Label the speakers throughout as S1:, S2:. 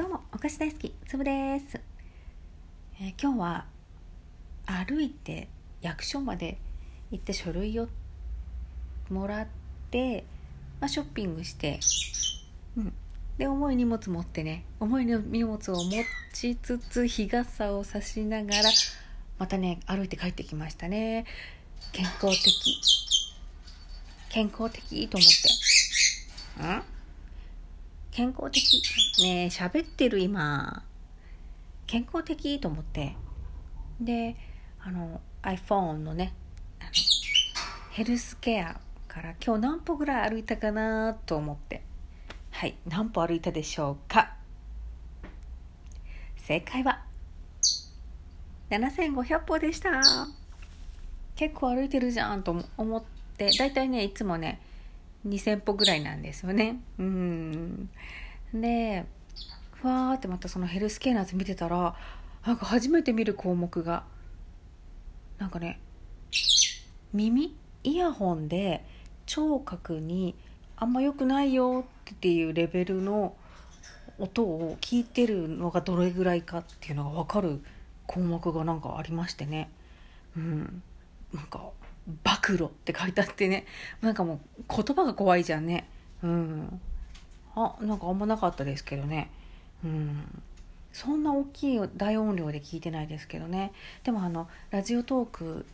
S1: どうもお菓子大好きつぶです、えー今日は歩いて役所まで行って書類をもらって、まあ、ショッピングして、うん、で重い荷物持ってね重い荷物を持ちつつ日傘を差しながらまたね歩いて帰ってきましたね。健康的。健康的と思って。ん？健康的。ね喋ってる今。健康的と思って。であの iPhone のねヘルスケアから今日何歩ぐらい歩いたかなと思って。はい何歩歩いたでしょうか。正解は7500歩でした。結構歩いてるじゃんと思ってだいたいねいつもね2000歩ぐらいなんですよね。うん。でふわーってまたそのヘルスケアのやつ見てたらなんか初めて見る項目がなんかね耳イヤホンで聴覚にあんま良くないよっていうレベルの音を聞いてるのがどれぐらいかっていうのが分かる項目がなんかありましてね。うん。なんか「暴露」って書いてあってね。なんかもう言葉が怖いじゃんね。うん。あなんかあんまなかったですけどね。うん。そんな大きい大音量で聞いてないですけどね。でもあのラジオトーク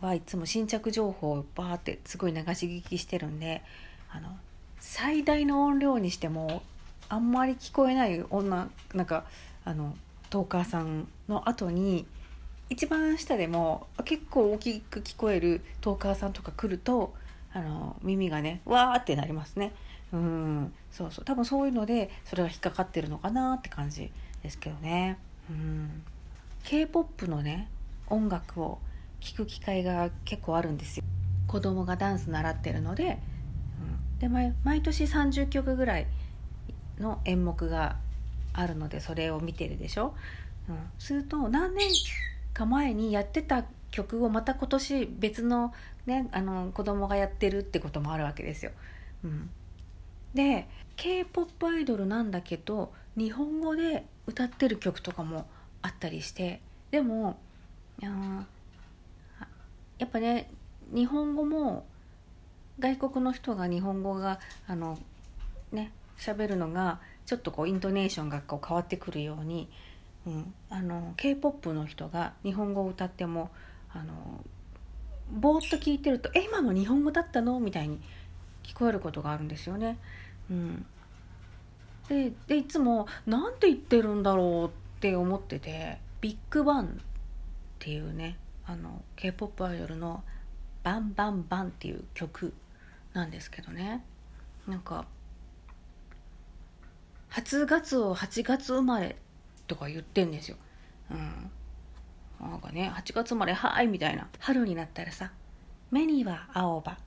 S1: はいつも新着情報をバーってすごい流し聞きしてるんであの最大の音量にしてもあんまり聞こえない女なんかあのトーカーさんの後に一番下でも結構大きく聞こえるトーカーさんとか来るとあの耳がねわーってなりますね。うん。そうそう。多分そういうのでそれが引っかかってるのかなって感じですけどね。うん。K p o p のね音楽を聴く機会が結構あるんですよ。子供がダンス習ってるので,、うん、で毎毎年30曲ぐらいの演目があるのでそれを見てるでしょ、うん、すると何年か前にやってた曲をまた今年別の,、ね、あの子供がやってるってこともあるわけですよ。うん、で k p o p アイドルなんだけど日本語で歌ってる曲とかもあったりしてでもやっぱね日本語も外国の人が日本語があのね喋るのがちょっとこうイントネーションがこう変わってくるように、うん、あの k p o p の人が日本語を歌ってもあのぼーっと聞いてると「え今の日本語だったの?」みたいに聞こえることがあるんですよね。うん、ででいつも「なんて言ってるんだろう?」って思っててビッグバンっていうねあの k p o p アイドルの「バンバンバン」っていう曲なんですけどねなんか「初月を8月生まれ」とか言ってんですよ。うん。なんかね8月生まれはいみたいな。春になったらさ「目には青葉。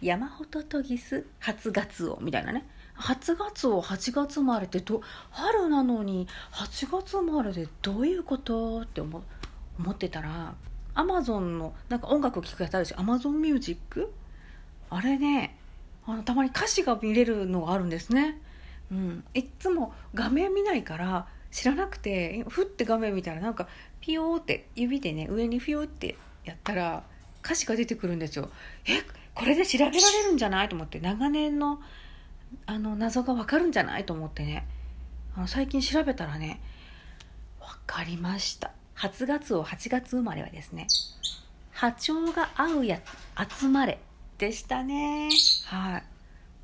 S1: 山ほととぎす初月を」みたいなね。初月を8月生まれってど春なのに8月生まれでどういうことって思思ってたらアマゾンのなんか音楽聴くやつあるしアマゾンミュージック？あれねあのたまに歌詞が見れるのがあるんですね。うん、いつも画面見ないから知らなくてふって画面見たらなんかピヨーって指でね上にフィューってやったら歌詞が出てくるんですよ。えこれで調べられるんじゃない？と思って長年のあの謎がわかるんじゃない？と思ってね。あの最近調べたらねわかりました。初月を8月生まれはですね波長が合うやつ集まれでしたね。はい。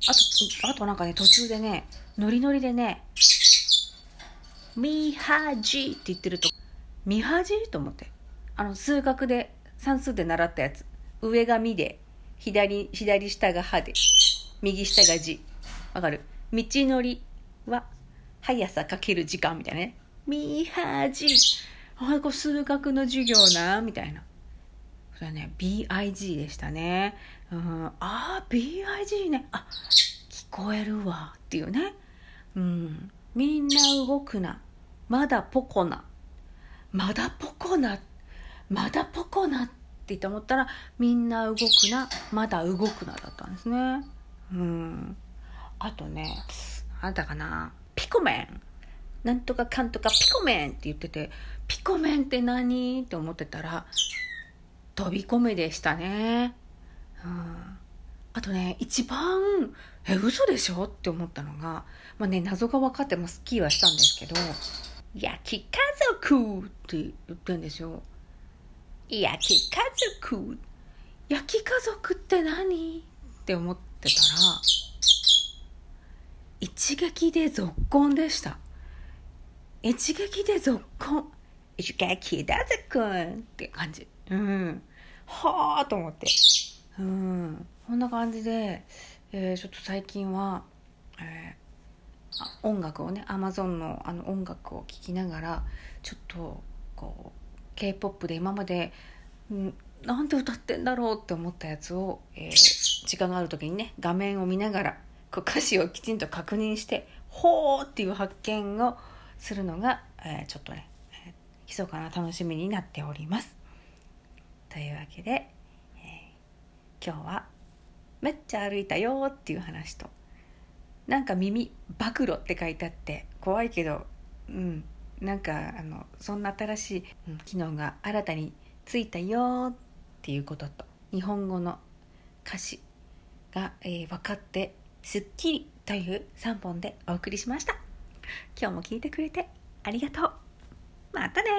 S1: あとあとなんかね途中でねノリノリでねミハジって言ってるとミハジと思って。あの数学で算数で習ったやつ。上がミで左左下がハで右下が字わかる？道のりは速さかける時間みたいなね。ミハジあこれ数学の授業なみたいな。それはね BIG でしたね、うん、ああ BIG ね。あ聞こえるわっていうね。うん。みんな動くな。まだポコな。まだポコな。まだポコなって言って思ったらみんな動くな。まだ動くなだったんですね。うん。あとねあんたかな。ピコメン。なんとかかんとかピコメンって言ってて、ピコメンって何？って思ってたら、飛び込めでしたね。あとね、一番、え、嘘でしょ？って思ったのが、まあね、謎が分かってもスッキリはしたんですけど、焼き家族って言ってんですよ。焼き家族焼き家族って何？って思ってたら、一撃で続婚でした。一撃で続婚。一撃だぜくんって感じ。うん。はあと思って。うん。こんな感じで、えー、ちょっと最近は、えー、音楽をね、アマゾンのあの音楽を聴きながら、ちょっと、こう、K-POP で今まで、うん、なんで歌ってんだろうって思ったやつを、えー、時間がある時にね画面を見ながらこう歌詞をきちんと確認してほーっていう発見をするのが、えー、ちょっとね、えー、密かな楽しみになっております。というわけで、えー、今日は「めっちゃ歩いたよ」っていう話と。なんか耳「暴露」って書いてあって怖いけどうん。なんかあのそんな新しい、機能が新たについたよっていうことと日本語の歌詞が、えー、分かってすっきりという3本でお送りしました。今日も聞いてくれてありがとう。またね